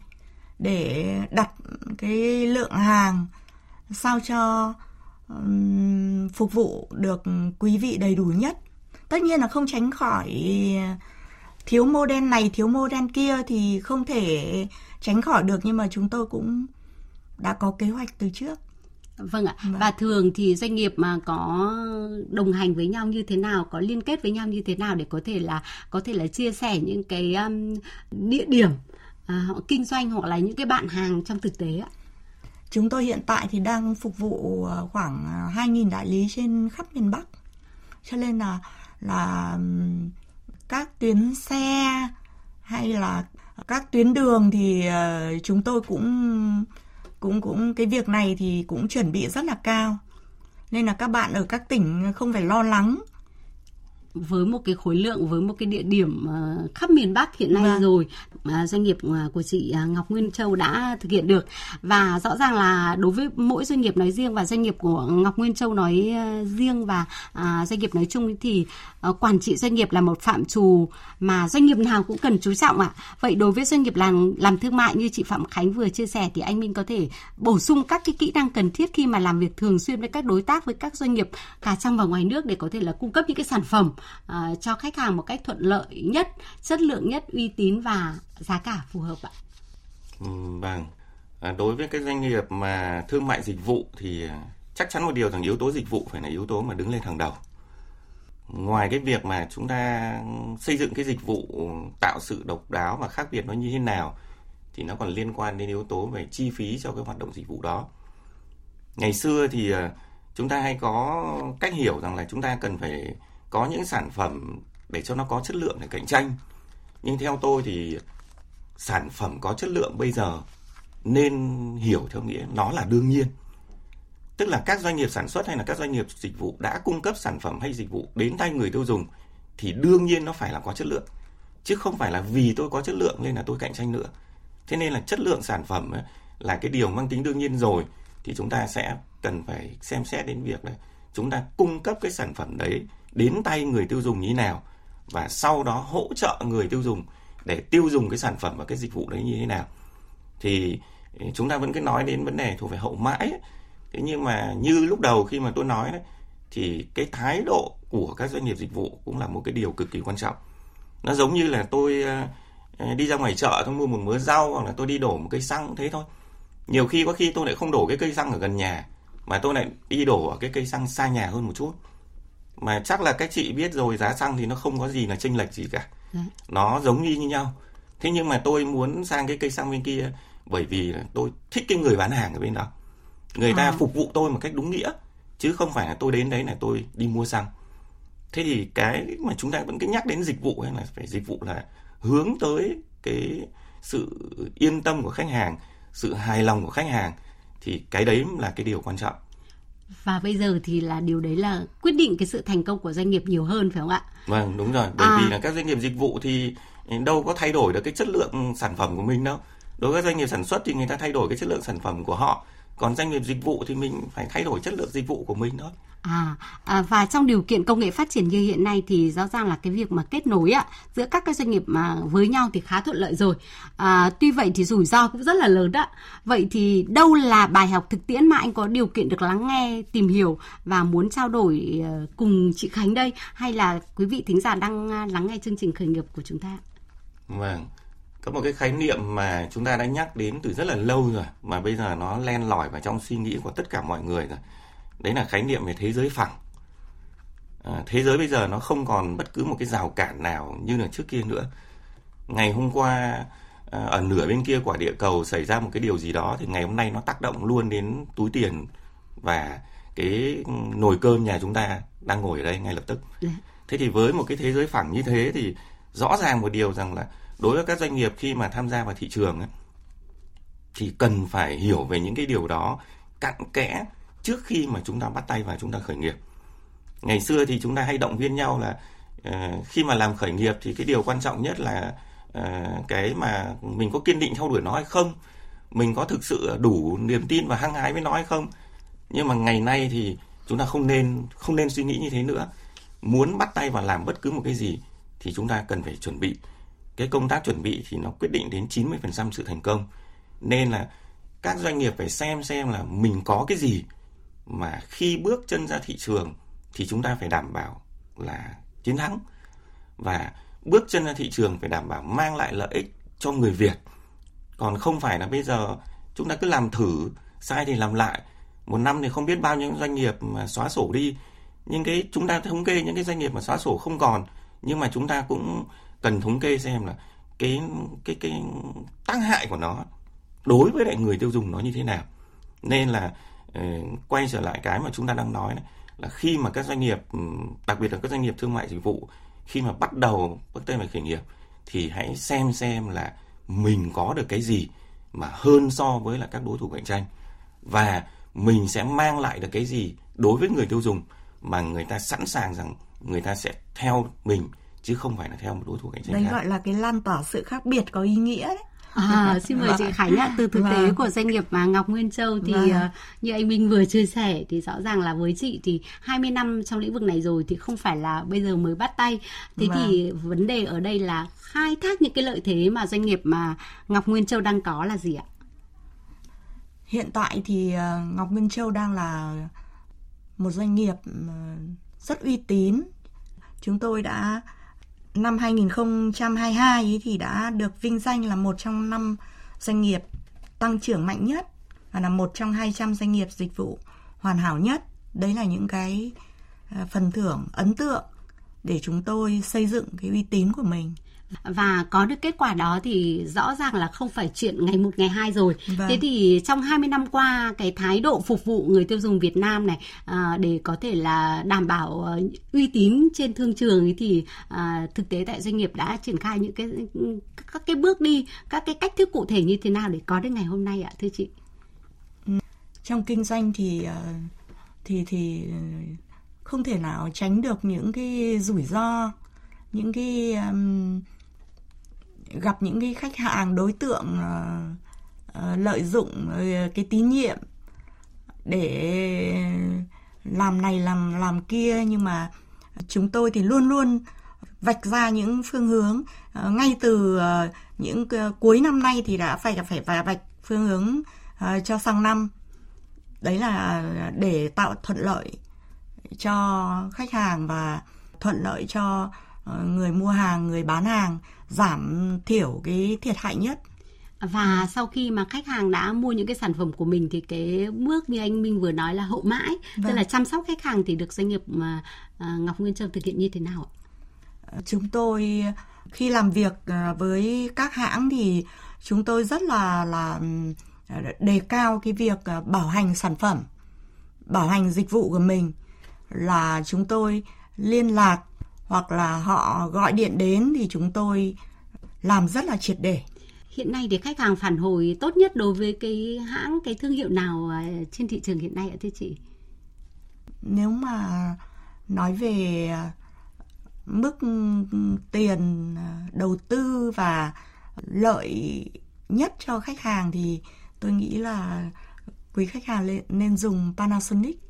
để đặt cái lượng hàng sao cho phục vụ được quý vị đầy đủ nhất. Tất nhiên là không tránh khỏi thiếu model này thiếu model kia thì không thể tránh khỏi được nhưng mà chúng tôi cũng đã có kế hoạch từ trước. Vâng ạ. Và thường thì doanh nghiệp mà có đồng hành với nhau như thế nào, có liên kết với nhau như thế nào để có thể là có thể là chia sẻ những cái um, địa điểm à, họ kinh doanh hoặc là những cái bạn hàng trong thực tế ạ? Chúng tôi hiện tại thì đang phục vụ ờ, khoảng ờ, 2.000 đại lý trên khắp miền Bắc. Cho nên là là các tuyến xe hay là các tuyến đường thì ờ, chúng tôi cũng cũng cũng, cái việc này thì cũng chuẩn bị rất là cao. Nên là các bạn ở các tỉnh không phải lo lắng với một cái khối lượng với một cái địa điểm uh, khắp miền Bắc hiện nay vâng. rồi doanh nghiệp uh, của chị uh, Ngọc Nguyên Châu đã thực hiện được và rõ ràng là đối với mỗi doanh nghiệp nói riêng và doanh nghiệp của Ngọc Nguyên Châu nói uh, riêng và uh, doanh nghiệp nói chung thì quản trị doanh nghiệp là một phạm trù mà doanh nghiệp nào cũng cần chú trọng ạ. À. Vậy đối với doanh nghiệp làm làm thương mại như chị Phạm Khánh vừa chia sẻ thì anh Minh có thể bổ sung các cái kỹ năng cần thiết khi mà làm việc thường xuyên với các đối tác với các doanh nghiệp cả trong và ngoài nước để có thể là cung cấp những cái sản phẩm uh, cho khách hàng một cách thuận lợi nhất, chất lượng nhất, uy tín và giá cả phù hợp ạ. Ừ, vâng. À, đối với cái doanh nghiệp mà thương mại dịch vụ thì à, chắc chắn một điều rằng yếu tố dịch vụ phải là yếu tố mà đứng lên hàng đầu. Ngoài cái việc mà chúng ta xây dựng cái dịch vụ tạo sự độc đáo và khác biệt nó như thế nào thì nó còn liên quan đến yếu tố về chi phí cho cái hoạt động dịch vụ đó. Ngày xưa thì à, chúng ta hay có cách hiểu rằng là chúng ta cần phải có những sản phẩm để cho nó có chất lượng để cạnh tranh. Nhưng theo tôi thì sản phẩm có chất lượng bây giờ nên hiểu theo nghĩa nó là đương nhiên. Tức là các doanh nghiệp sản xuất hay là các doanh nghiệp dịch vụ đã cung cấp sản phẩm hay dịch vụ đến tay người tiêu dùng thì đương nhiên nó phải là có chất lượng. Chứ không phải là vì tôi có chất lượng nên là tôi cạnh tranh nữa. Thế nên là chất lượng sản phẩm là cái điều mang tính đương nhiên rồi, thì chúng ta sẽ cần phải xem xét đến việc là chúng ta cung cấp cái sản phẩm đấy đến tay người tiêu dùng như thế nào và sau đó hỗ trợ người tiêu dùng để tiêu dùng cái sản phẩm và cái dịch vụ đấy như thế nào. Thì ừ, chúng ta vẫn cứ nói đến vấn đề thuộc về hậu mãi ấy. thế nhưng mà như lúc đầu khi mà tôi nói đấy, thì cái thái độ của các doanh nghiệp dịch vụ cũng là một cái điều cực kỳ quan trọng. Nó giống như là tôi ờ, ờ, đi ra ngoài chợ tôi mua một mớ rau hoặc là tôi đi đổ một cây xăng thế thôi. Nhiều khi có khi tôi lại không đổ cái cây xăng ở gần nhà mà tôi lại đi đổ ở cái cây xăng xa nhà hơn một chút mà chắc là các chị biết rồi giá xăng thì nó không có gì là chênh lệch gì cả Đấy. nó giống như như nhau thế nhưng mà tôi muốn sang cái cây xăng bên kia bởi vì tôi thích cái người bán hàng ở bên đó người à. ta phục vụ tôi một cách đúng nghĩa chứ không phải là tôi đến đấy là tôi đi mua xăng thế thì cái mà chúng ta vẫn cứ nhắc đến dịch vụ hay là phải dịch vụ là hướng tới cái sự yên tâm của khách hàng sự hài lòng của khách hàng thì cái đấy là cái điều quan trọng và bây giờ thì là điều đấy là quyết định cái sự thành công của doanh nghiệp nhiều hơn phải không ạ? Vâng đúng rồi bởi à. vì là các doanh nghiệp dịch vụ thì đâu có thay đổi được cái chất lượng sản phẩm của mình đâu đối với doanh nghiệp sản xuất thì người ta thay đổi cái chất lượng sản phẩm của họ còn doanh nghiệp dịch vụ thì mình phải thay đổi chất lượng dịch vụ của mình thôi À, à và trong điều kiện công nghệ phát triển như hiện nay thì rõ ràng là cái việc mà kết nối ạ giữa các cái doanh nghiệp mà với nhau thì khá thuận lợi rồi. À, tuy vậy thì rủi ro cũng rất là lớn đó. Vậy thì đâu là bài học thực tiễn mà anh có điều kiện được lắng nghe, tìm hiểu và muốn trao đổi ờ, cùng chị Khánh đây hay là quý vị thính giả đang à, lắng nghe chương trình khởi nghiệp của chúng ta? Vâng có một cái khái niệm mà chúng ta đã nhắc đến từ rất là lâu rồi mà bây giờ nó len lỏi vào trong suy nghĩ của tất cả mọi người rồi. Đấy là khái niệm về thế giới phẳng. À, thế giới bây giờ nó không còn bất cứ một cái rào cản nào như là trước kia nữa. Ngày hôm qua à, ở nửa bên kia quả địa cầu xảy ra một cái điều gì đó thì ngày hôm nay nó tác động luôn đến túi tiền và cái nồi cơm nhà chúng ta đang ngồi ở đây ngay lập tức. Dạ. thế thì với một cái thế giới phẳng như thế thì rõ ràng một điều rằng là đối với các doanh nghiệp khi mà tham gia vào thị trường ấy, thì cần phải hiểu về những cái điều đó cặn kẽ trước khi mà chúng ta bắt tay vào chúng ta khởi nghiệp. Ngày xưa thì chúng ta hay động viên nhau là uh, khi mà làm khởi nghiệp thì cái điều quan trọng nhất là uh, cái mà mình có kiên định theo đuổi nó hay không mình có thực sự đủ niềm tin và hăng hái với nó hay không. Nhưng mà ngày nay thì chúng ta không nên không nên suy nghĩ như thế nữa. Muốn bắt tay vào làm bất cứ một cái gì thì chúng ta cần phải chuẩn bị cái công tác chuẩn bị thì nó quyết định đến 90% sự thành công. Nên là các doanh nghiệp phải xem xem là mình có cái gì mà khi bước chân ra thị trường thì chúng ta phải đảm bảo là chiến thắng. Và bước chân ra thị trường phải đảm bảo mang lại lợi ích cho người Việt. Còn không phải là bây giờ chúng ta cứ làm thử, sai thì làm lại. Một năm thì không biết bao nhiêu doanh nghiệp mà xóa sổ đi. Nhưng cái chúng ta thống kê những cái doanh nghiệp mà xóa sổ không còn, nhưng mà chúng ta cũng cần thống kê xem là cái cái cái tác hại của nó đối với lại người tiêu dùng nó như thế nào. Nên là ờ, quay trở lại cái mà chúng ta đang nói này, là khi mà các doanh nghiệp ừ, đặc biệt là các doanh nghiệp thương mại dịch vụ khi mà bắt đầu bước tay vào khởi nghiệp thì hãy xem xem là mình có được cái gì mà hơn so với là các đối thủ cạnh tranh. Và mình sẽ mang lại được cái gì đối với người tiêu dùng mà người ta sẵn sàng rằng người ta sẽ theo mình chứ không phải là theo một đối thủ cạnh tranh đấy khác. gọi là cái lan tỏa sự khác biệt có ý nghĩa đấy À, xin mời chị Khánh ạ, từ thực tế Vâng. của doanh nghiệp mà Ngọc Nguyên Châu thì Vâng. ờ, như anh Minh vừa chia sẻ thì rõ ràng là với chị thì 20 năm trong lĩnh vực này rồi thì không phải là bây giờ mới bắt tay. Thế Vâng. thì vấn đề ở đây là khai thác những cái lợi thế mà doanh nghiệp mà Ngọc Nguyên Châu đang có là gì ạ? Hiện tại thì ờ, Ngọc Minh Châu đang là một doanh nghiệp ờ, rất uy tín. Chúng tôi đã năm 2022 ấy thì đã được vinh danh là một trong năm doanh nghiệp tăng trưởng mạnh nhất và là một trong 200 doanh nghiệp dịch vụ hoàn hảo nhất. Đấy là những cái ờ, phần thưởng ấn tượng để chúng tôi xây dựng cái uy tín của mình. Và có được kết quả đó thì rõ ràng là không phải chuyện ngày một ngày hai rồi. Vâng. Thế thì trong 20 năm qua cái thái độ phục vụ người tiêu dùng Việt Nam này à, để có thể là đảm bảo ờ, uy tín trên thương trường ấy thì à, thực tế tại doanh nghiệp đã triển khai những cái các cái bước đi, các cái cách thức cụ thể như thế nào để có đến ngày hôm nay ạ thưa chị? trong kinh doanh thì ờ, thì thì ờ, không thể nào tránh được những cái rủi ro những cái ừm, gặp những cái khách hàng, đối tượng ờ, ờ, lợi dụng ờ, cái tín nhiệm để làm này, làm làm kia. Nhưng mà chúng tôi thì luôn luôn vạch ra những phương hướng ngay từ những cuối năm nay thì đã phải phải phải vạch phương hướng cho sang năm. Đấy là để tạo thuận lợi cho khách hàng và thuận lợi cho người mua hàng người bán hàng giảm thiểu cái thiệt hại nhất Và sau khi mà khách hàng đã mua những cái sản phẩm của mình thì cái bước như anh Minh vừa nói là hậu mãi, tức Vâng. là chăm sóc khách hàng thì được doanh nghiệp mà à, Ngọc Nguyên Châu thực hiện như thế nào ạ? chúng tôi khi làm việc ờ, với các hãng thì chúng tôi rất là là đề cao cái việc ờ, bảo hành sản phẩm bảo hành dịch vụ của mình là chúng tôi liên lạc hoặc là họ gọi điện đến thì chúng tôi làm rất là triệt để Hiện nay thì khách hàng phản hồi tốt nhất đối với cái hãng, cái thương hiệu nào à, trên thị trường hiện nay ạ thưa chị? nếu mà nói về ờ, mức tiền đầu tư và lợi nhất cho khách hàng thì tôi nghĩ là quý khách hàng nên dùng Panasonic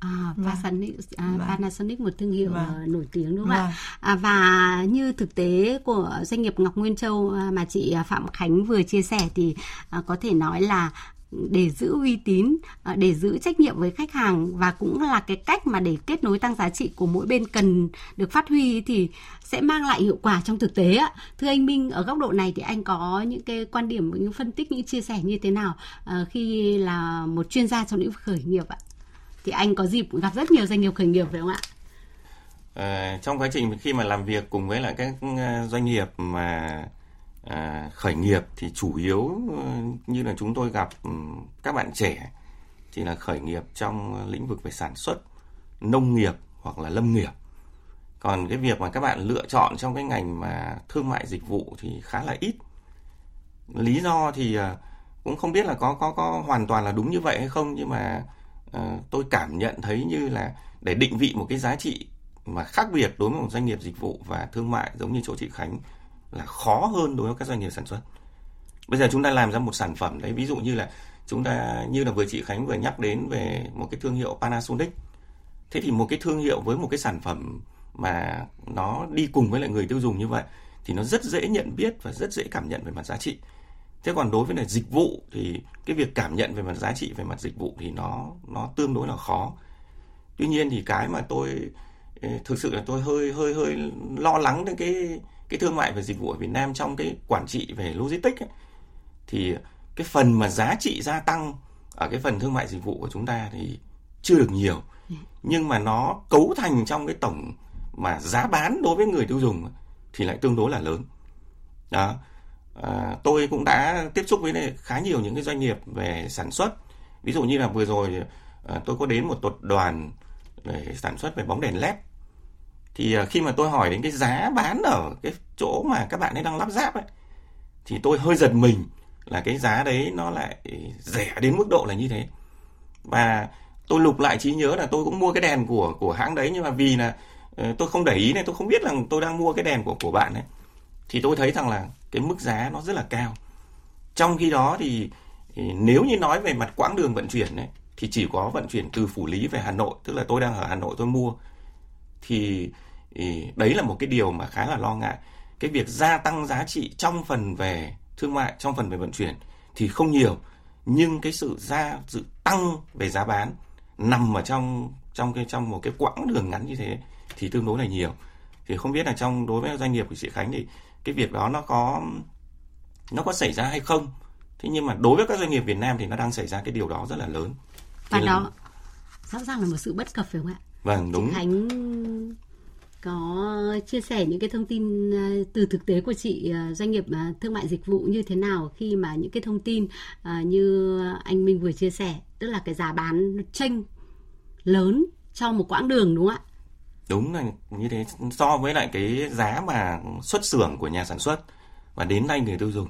À, Vâng. Panasonic, à, Vâng. Panasonic một thương hiệu Vâng. à, nổi tiếng đúng không Vâng. ạ? À, và như thực tế của doanh nghiệp Ngọc Nguyên Châu à, mà chị Phạm Khánh vừa chia sẻ thì à, có thể nói là để giữ uy tín, để giữ trách nhiệm với khách hàng và cũng là cái cách mà để kết nối tăng giá trị của mỗi bên cần được phát huy thì sẽ mang lại hiệu quả trong thực tế ạ. Thưa anh Minh, ở góc độ này thì anh có những cái quan điểm, những phân tích, những chia sẻ như thế nào khi là một chuyên gia trong lĩnh vực khởi nghiệp ạ? Thì anh có dịp gặp rất nhiều doanh nghiệp khởi nghiệp phải không ạ? À, trong quá trình khi mà làm việc cùng với lại các ờ, doanh nghiệp mà à, khởi nghiệp thì chủ yếu như là chúng tôi gặp ừ, các bạn trẻ thì là khởi nghiệp trong lĩnh vực về sản xuất, nông nghiệp hoặc là lâm nghiệp. Còn cái việc mà các bạn lựa chọn trong cái ngành mà thương mại dịch vụ thì khá là ít. Lý do thì cũng không biết là có có có hoàn toàn là đúng như vậy hay không nhưng mà Ờ, tôi cảm nhận thấy như là để định vị một cái giá trị mà khác biệt đối với một doanh nghiệp dịch vụ và thương mại giống như chỗ chị Khánh là khó hơn đối với các doanh nghiệp sản xuất. Bây giờ chúng ta làm ra một sản phẩm đấy, ví dụ như là chúng ta, như là vừa chị Khánh vừa nhắc đến về một cái thương hiệu Panasonic. Thế thì một cái thương hiệu với một cái sản phẩm mà nó đi cùng với lại người tiêu dùng như vậy thì nó rất dễ nhận biết và rất dễ cảm nhận về mặt giá trị. Thế còn đối với lại dịch vụ thì cái việc cảm nhận về mặt giá trị về mặt dịch vụ thì nó nó tương đối là khó. Tuy nhiên thì cái mà tôi thực sự là tôi hơi hơi hơi lo lắng đến cái cái thương mại và dịch vụ ở Việt Nam trong cái quản trị về logistics ấy, thì cái phần mà giá trị gia tăng ở cái phần thương mại dịch vụ của chúng ta thì chưa được nhiều. Nhưng mà nó cấu thành trong cái tổng mà giá bán đối với người tiêu dùng thì lại tương đối là lớn. Đó à, tôi cũng đã tiếp xúc với khá nhiều những cái doanh nghiệp về sản xuất. Ví dụ như là vừa rồi à, tôi có đến một tập đoàn để sản xuất về bóng đèn led. Thì à, khi mà tôi hỏi đến cái giá bán ở cái chỗ mà các bạn ấy đang lắp ráp ấy thì tôi hơi giật mình là cái giá đấy nó lại rẻ đến mức độ là như thế. Và tôi lục lại trí nhớ là tôi cũng mua cái đèn của của hãng đấy nhưng mà vì là ờ, tôi không để ý này tôi không biết rằng tôi đang mua cái đèn của của bạn ấy thì tôi thấy rằng là cái mức giá nó rất là cao. Trong khi đó thì, nếu như nói về mặt quãng đường vận chuyển ấy thì chỉ có vận chuyển từ phủ lý về hà nội tức là tôi đang ở hà nội tôi mua. Thì đấy là một cái điều mà khá là lo ngại. Cái việc gia tăng giá trị trong phần về thương mại trong phần về vận chuyển thì không nhiều. Nhưng cái sự gia sự tăng về giá bán nằm ở trong trong cái trong một cái quãng đường ngắn như thế thì tương đối là nhiều. Thì không biết là trong đối với doanh nghiệp của chị Khánh thì cái việc đó nó có nó có xảy ra hay không. Thế nhưng mà đối với các doanh nghiệp Việt Nam thì nó đang xảy ra cái điều đó rất là lớn. Và đó rõ ràng là một sự bất cập phải không ạ? Vâng đúng. Chị Khánh có chia sẻ những cái thông tin ờ, từ thực tế của chị ờ, doanh nghiệp ờ, thương mại dịch vụ như thế nào khi mà những cái thông tin như anh Minh vừa chia sẻ tức là cái giá bán tranh lớn cho một quãng đường đúng không ạ? Đúng là như thế so với lại cái giá mà xuất xưởng của nhà sản xuất và đến tay người tiêu dùng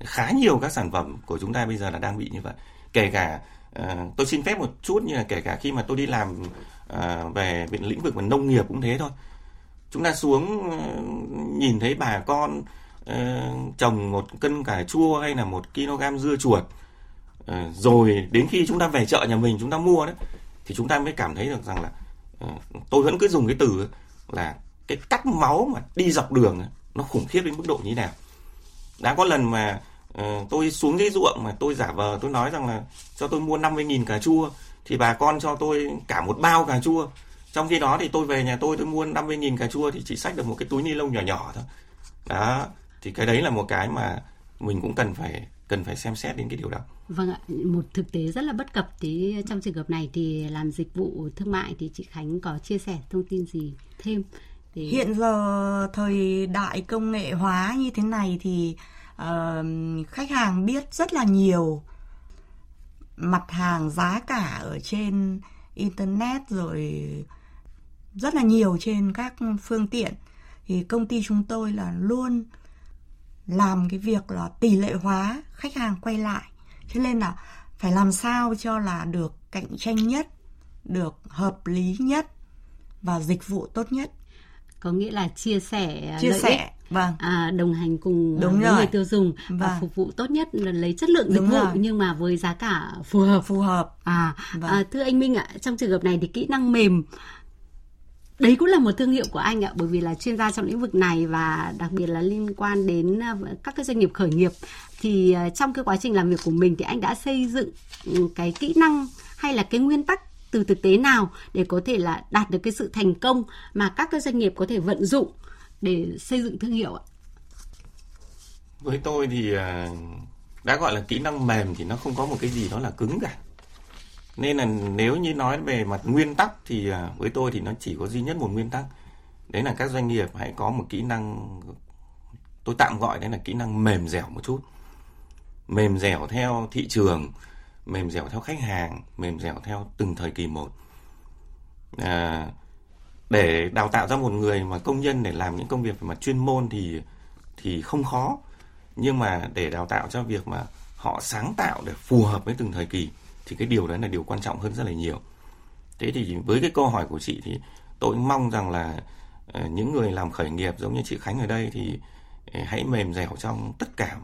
khá nhiều các sản phẩm của chúng ta bây giờ là đang bị như vậy. Kể cả uh, tôi xin phép một chút như là kể cả khi mà tôi đi làm uh, về lĩnh vực về nông nghiệp cũng thế thôi. Chúng ta xuống ờ, nhìn thấy bà con uh, trồng một cân cà chua hay là một kg dưa chuột uh, rồi đến khi chúng ta về chợ nhà mình chúng ta mua đấy thì chúng ta mới cảm thấy được rằng là uh, tôi vẫn cứ dùng cái từ là cái cắt máu mà đi dọc đường nó khủng khiếp đến mức độ như thế nào. Đã có lần mà uh, tôi xuống dưới ruộng mà tôi giả vờ tôi nói rằng là cho tôi mua 50.000 cà chua thì bà con cho tôi cả một bao cà chua. Trong khi đó thì tôi về nhà tôi tôi mua 50.000 cà chua thì chỉ xách được một cái túi ni lông nhỏ nhỏ thôi. Đó thì cái đấy là một cái mà mình cũng cần phải cần phải xem xét đến cái điều đó. Vâng ạ, một thực tế rất là bất cập thì trong trường hợp này thì làm dịch vụ thương mại thì chị Khánh có chia sẻ thông tin gì thêm? Để... Hiện giờ thời đại công nghệ hóa như thế này thì uh, khách hàng biết rất là nhiều mặt hàng giá cả ở trên internet rồi rất là nhiều trên các phương tiện thì công ty chúng tôi là luôn làm cái việc là tỷ lệ hóa khách hàng quay lại cho nên là phải làm sao cho là được cạnh tranh nhất được hợp lý nhất và dịch vụ tốt nhất có nghĩa là chia sẻ chia lợi sẻ ích, vâng à, đồng hành cùng Đúng với rồi. người tiêu dùng vâng. và phục vụ tốt nhất là lấy chất lượng dịch vụ nhưng mà với giá cả phù hợp phù hợp à, Vâng. à thưa anh Minh ạ trong trường hợp này thì kỹ năng mềm đấy cũng là một thương hiệu của anh ạ, bởi vì là chuyên gia trong lĩnh vực này và đặc biệt là liên quan đến à, các cái doanh nghiệp khởi nghiệp thì à, trong cái quá trình làm việc của mình thì anh đã xây dựng ừ, cái kỹ năng hay là cái nguyên tắc từ thực tế nào để có thể là đạt được cái sự thành công mà các cái doanh nghiệp có thể vận dụng để xây dựng thương hiệu ạ Với tôi thì à, đã gọi là kỹ năng mềm thì nó không có một cái gì đó là cứng cả. Nên là nếu như nói về mặt nguyên tắc thì à, với tôi thì nó chỉ có duy nhất một nguyên tắc. Đấy là các doanh nghiệp hãy có một kỹ năng tôi tạm gọi đấy là kỹ năng mềm dẻo một chút. Mềm dẻo theo thị trường, mềm dẻo theo khách hàng, mềm dẻo theo từng thời kỳ một. À, để đào tạo ra một người mà công nhân để làm những công việc về mặt chuyên môn thì thì không khó nhưng mà để đào tạo cho việc mà họ sáng tạo để phù hợp với từng thời kỳ thì cái điều đấy là điều quan trọng hơn rất là nhiều. Thế thì với cái câu hỏi của chị thì tôi mong rằng là ờ, những người làm khởi nghiệp giống như chị Khánh ở đây thì ờ, hãy mềm dẻo trong tất cả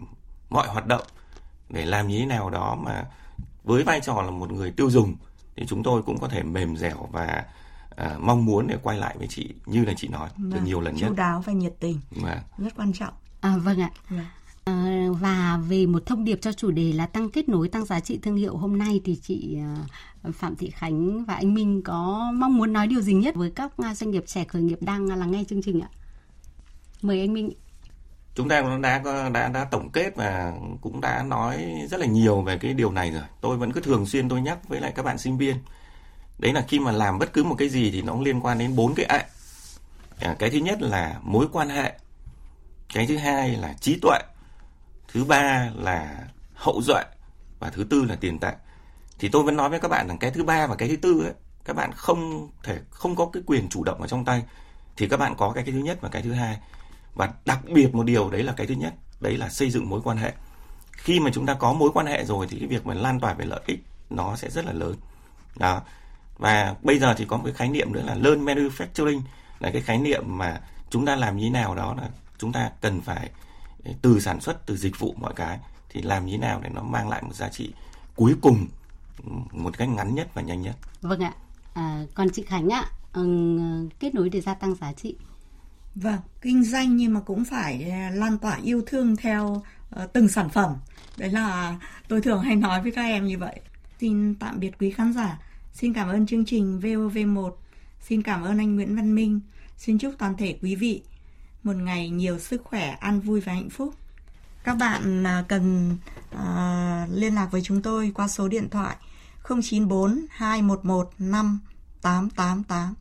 mọi hoạt động để làm như thế nào đó mà với vai trò là một người tiêu dùng thì chúng tôi cũng có thể mềm dẻo và à, mong muốn để quay lại với chị như là chị nói từ Vâng, nhiều lần nhất. chu đáo và nhiệt tình. Mà rất quan trọng. À, vâng ạ. Vâng. Ờ, và về một thông điệp cho chủ đề là tăng kết nối tăng giá trị thương hiệu hôm nay thì chị ờ, Phạm Thị Khánh và anh Minh có mong muốn nói điều gì nhất với các ờ, doanh nghiệp trẻ khởi nghiệp đang lắng nghe chương trình ạ? Mời anh Minh chúng ta cũng đã đã đã đã tổng kết và cũng đã nói rất là nhiều về cái điều này rồi. Tôi vẫn cứ thường xuyên tôi nhắc với lại các bạn sinh viên. Đấy là khi mà làm bất cứ một cái gì thì nó cũng liên quan đến bốn cái ạ. À, cái thứ nhất là mối quan hệ. Cái thứ hai là trí tuệ thứ ba là hậu duệ và thứ tư là tiền tệ. Thì tôi vẫn nói với các bạn rằng cái thứ ba và cái thứ tư ấy, các bạn không thể, không có cái quyền chủ động ở trong tay. Thì các bạn có cái cái thứ nhất và cái thứ hai. Và đặc biệt một điều đấy là cái thứ nhất, đấy là xây dựng mối quan hệ. Khi mà chúng ta có mối quan hệ rồi thì cái việc mà lan tỏa về lợi ích nó sẽ rất là lớn. Đó. Và bây giờ thì có một cái khái niệm nữa là learn manufacturing. Là cái khái niệm mà chúng ta làm như thế nào đó là chúng ta cần phải từ sản xuất từ dịch vụ mọi cái thì làm như thế nào để nó mang lại một giá trị cuối cùng một cách ngắn nhất và nhanh nhất. Vâng ạ. À, còn chị Khánh ạ, um, kết nối để gia tăng giá trị. Vâng, kinh doanh nhưng mà cũng phải à, lan tỏa yêu thương theo uh, từng sản phẩm. Đấy là tôi thường hay nói với các em như vậy. Xin tạm biệt quý khán giả. Xin cảm ơn chương trình VOV1. Xin cảm ơn anh Nguyễn Văn Minh. Xin chúc toàn thể quý vị một ngày nhiều sức khỏe, an vui và hạnh phúc. Các bạn à, cần uh, liên lạc với chúng tôi qua số điện thoại 094 211 5888.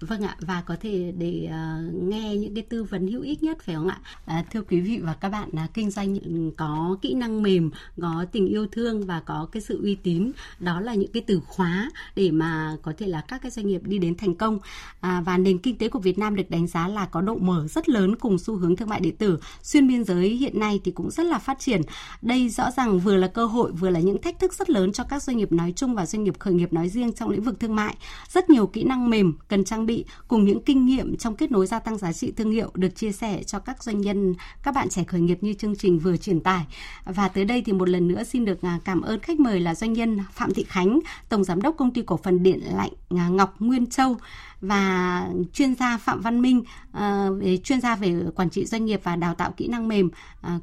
Vâng ạ và có thể để uh, nghe những cái tư vấn hữu ích nhất phải không ạ? À, thưa quý vị và các bạn, à, kinh doanh có kỹ năng mềm, có tình yêu thương và có cái sự uy tín, đó là những cái từ khóa để mà có thể là các cái doanh nghiệp đi đến thành công. À, và nền kinh tế của Việt Nam được đánh giá là có độ mở rất lớn cùng xu hướng thương mại điện tử xuyên biên giới hiện nay thì cũng rất là phát triển. Đây rõ ràng vừa là cơ hội vừa là những thách thức rất lớn cho các doanh nghiệp nói chung và doanh nghiệp khởi nghiệp nói riêng trong lĩnh vực thương mại. Rất nhiều kỹ năng mềm cần trang bị cùng những kinh nghiệm trong kết nối gia tăng giá trị thương hiệu được chia sẻ cho các doanh nhân, các bạn trẻ khởi nghiệp như chương trình vừa truyền tải. Và tới đây thì một lần nữa xin được à, cảm ơn khách mời là doanh nhân Phạm Thị Khánh, Tổng Giám đốc Công ty Cổ phần Điện lạnh à, Ngọc Nguyên Châu và chuyên gia Phạm Văn Minh à, về chuyên gia về quản trị doanh nghiệp và đào tạo kỹ năng mềm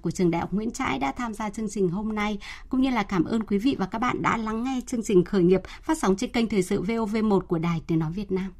của trường Đại học Nguyễn Trãi đã tham gia chương trình hôm nay cũng như là cảm ơn quý vị và các bạn đã lắng nghe chương trình khởi nghiệp phát sóng trên kênh thời sự VOV1 của Đài Tiếng nói Việt Nam.